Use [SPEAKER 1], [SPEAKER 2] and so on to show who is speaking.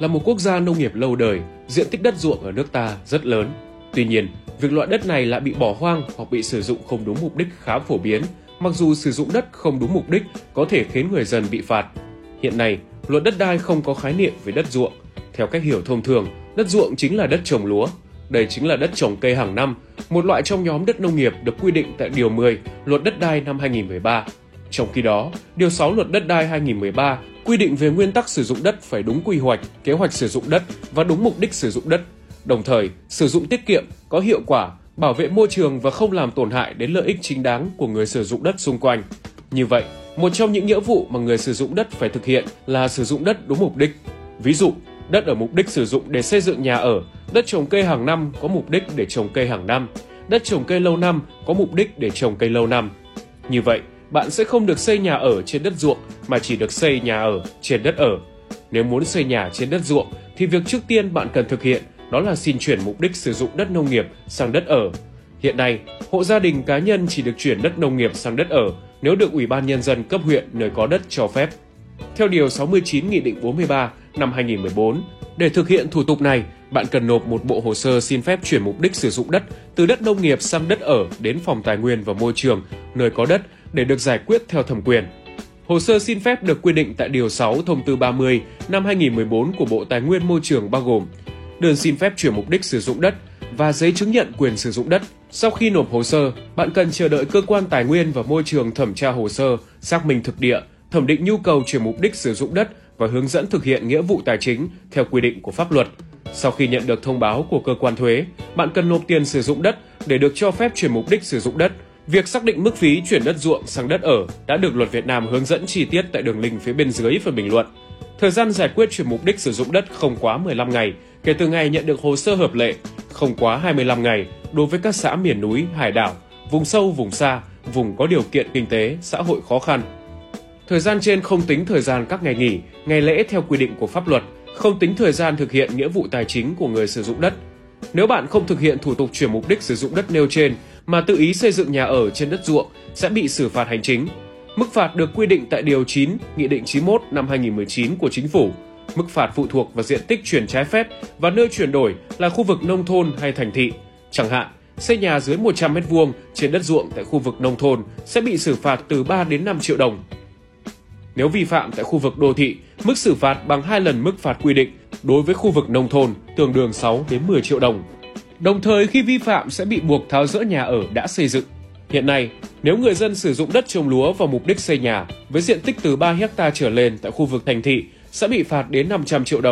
[SPEAKER 1] là một quốc gia nông nghiệp lâu đời, diện tích đất ruộng ở nước ta rất lớn. Tuy nhiên, việc loại đất này lại bị bỏ hoang hoặc bị sử dụng không đúng mục đích khá phổ biến, mặc dù sử dụng đất không đúng mục đích có thể khiến người dân bị phạt. Hiện nay, luật đất đai không có khái niệm về đất ruộng. Theo cách hiểu thông thường, đất ruộng chính là đất trồng lúa. Đây chính là đất trồng cây hàng năm, một loại trong nhóm đất nông nghiệp được quy định tại Điều 10 Luật Đất đai năm 2013. Trong khi đó, Điều 6 Luật Đất đai 2013 quy định về nguyên tắc sử dụng đất phải đúng quy hoạch, kế hoạch sử dụng đất và đúng mục đích sử dụng đất, đồng thời sử dụng tiết kiệm, có hiệu quả, bảo vệ môi trường và không làm tổn hại đến lợi ích chính đáng của người sử dụng đất xung quanh. Như vậy, một trong những nghĩa vụ mà người sử dụng đất phải thực hiện là sử dụng đất đúng mục đích. Ví dụ, đất ở mục đích sử dụng để xây dựng nhà ở, đất trồng cây hàng năm có mục đích để trồng cây hàng năm, đất trồng cây lâu năm có mục đích để trồng cây lâu năm. Như vậy, bạn sẽ không được xây nhà ở trên đất ruộng mà chỉ được xây nhà ở trên đất ở. Nếu muốn xây nhà trên đất ruộng thì việc trước tiên bạn cần thực hiện đó là xin chuyển mục đích sử dụng đất nông nghiệp sang đất ở. Hiện nay, hộ gia đình cá nhân chỉ được chuyển đất nông nghiệp sang đất ở nếu được Ủy ban Nhân dân cấp huyện nơi có đất cho phép. Theo Điều 69 Nghị định 43 năm 2014, để thực hiện thủ tục này, bạn cần nộp một bộ hồ sơ xin phép chuyển mục đích sử dụng đất từ đất nông nghiệp sang đất ở đến Phòng Tài nguyên và Môi trường, nơi có đất để được giải quyết theo thẩm quyền. Hồ sơ xin phép được quy định tại Điều 6 Thông tư 30 năm 2014 của Bộ Tài nguyên Môi trường bao gồm đơn xin phép chuyển mục đích sử dụng đất và giấy chứng nhận quyền sử dụng đất. Sau khi nộp hồ sơ, bạn cần chờ đợi cơ quan tài nguyên và môi trường thẩm tra hồ sơ, xác minh thực địa, thẩm định nhu cầu chuyển mục đích sử dụng đất và hướng dẫn thực hiện nghĩa vụ tài chính theo quy định của pháp luật. Sau khi nhận được thông báo của cơ quan thuế, bạn cần nộp tiền sử dụng đất để được cho phép chuyển mục đích sử dụng đất. Việc xác định mức phí chuyển đất ruộng sang đất ở đã được luật Việt Nam hướng dẫn chi tiết tại đường link phía bên dưới phần bình luận. Thời gian giải quyết chuyển mục đích sử dụng đất không quá 15 ngày kể từ ngày nhận được hồ sơ hợp lệ, không quá 25 ngày đối với các xã miền núi, hải đảo, vùng sâu, vùng xa, vùng có điều kiện kinh tế, xã hội khó khăn. Thời gian trên không tính thời gian các ngày nghỉ, ngày lễ theo quy định của pháp luật, không tính thời gian thực hiện nghĩa vụ tài chính của người sử dụng đất. Nếu bạn không thực hiện thủ tục chuyển mục đích sử dụng đất nêu trên mà tự ý xây dựng nhà ở trên đất ruộng sẽ bị xử phạt hành chính. Mức phạt được quy định tại Điều 9 Nghị định 91 năm 2019 của Chính phủ. Mức phạt phụ thuộc vào diện tích chuyển trái phép và nơi chuyển đổi là khu vực nông thôn hay thành thị. Chẳng hạn, xây nhà dưới 100 m2 trên đất ruộng tại khu vực nông thôn sẽ bị xử phạt từ 3 đến 5 triệu đồng. Nếu vi phạm tại khu vực đô thị, mức xử phạt bằng 2 lần mức phạt quy định đối với khu vực nông thôn, tương đương 6 đến 10 triệu đồng. Đồng thời khi vi phạm sẽ bị buộc tháo rỡ nhà ở đã xây dựng. Hiện nay, nếu người dân sử dụng đất trồng lúa vào mục đích xây nhà với diện tích từ 3 hecta trở lên tại khu vực thành thị sẽ bị phạt đến 500 triệu đồng.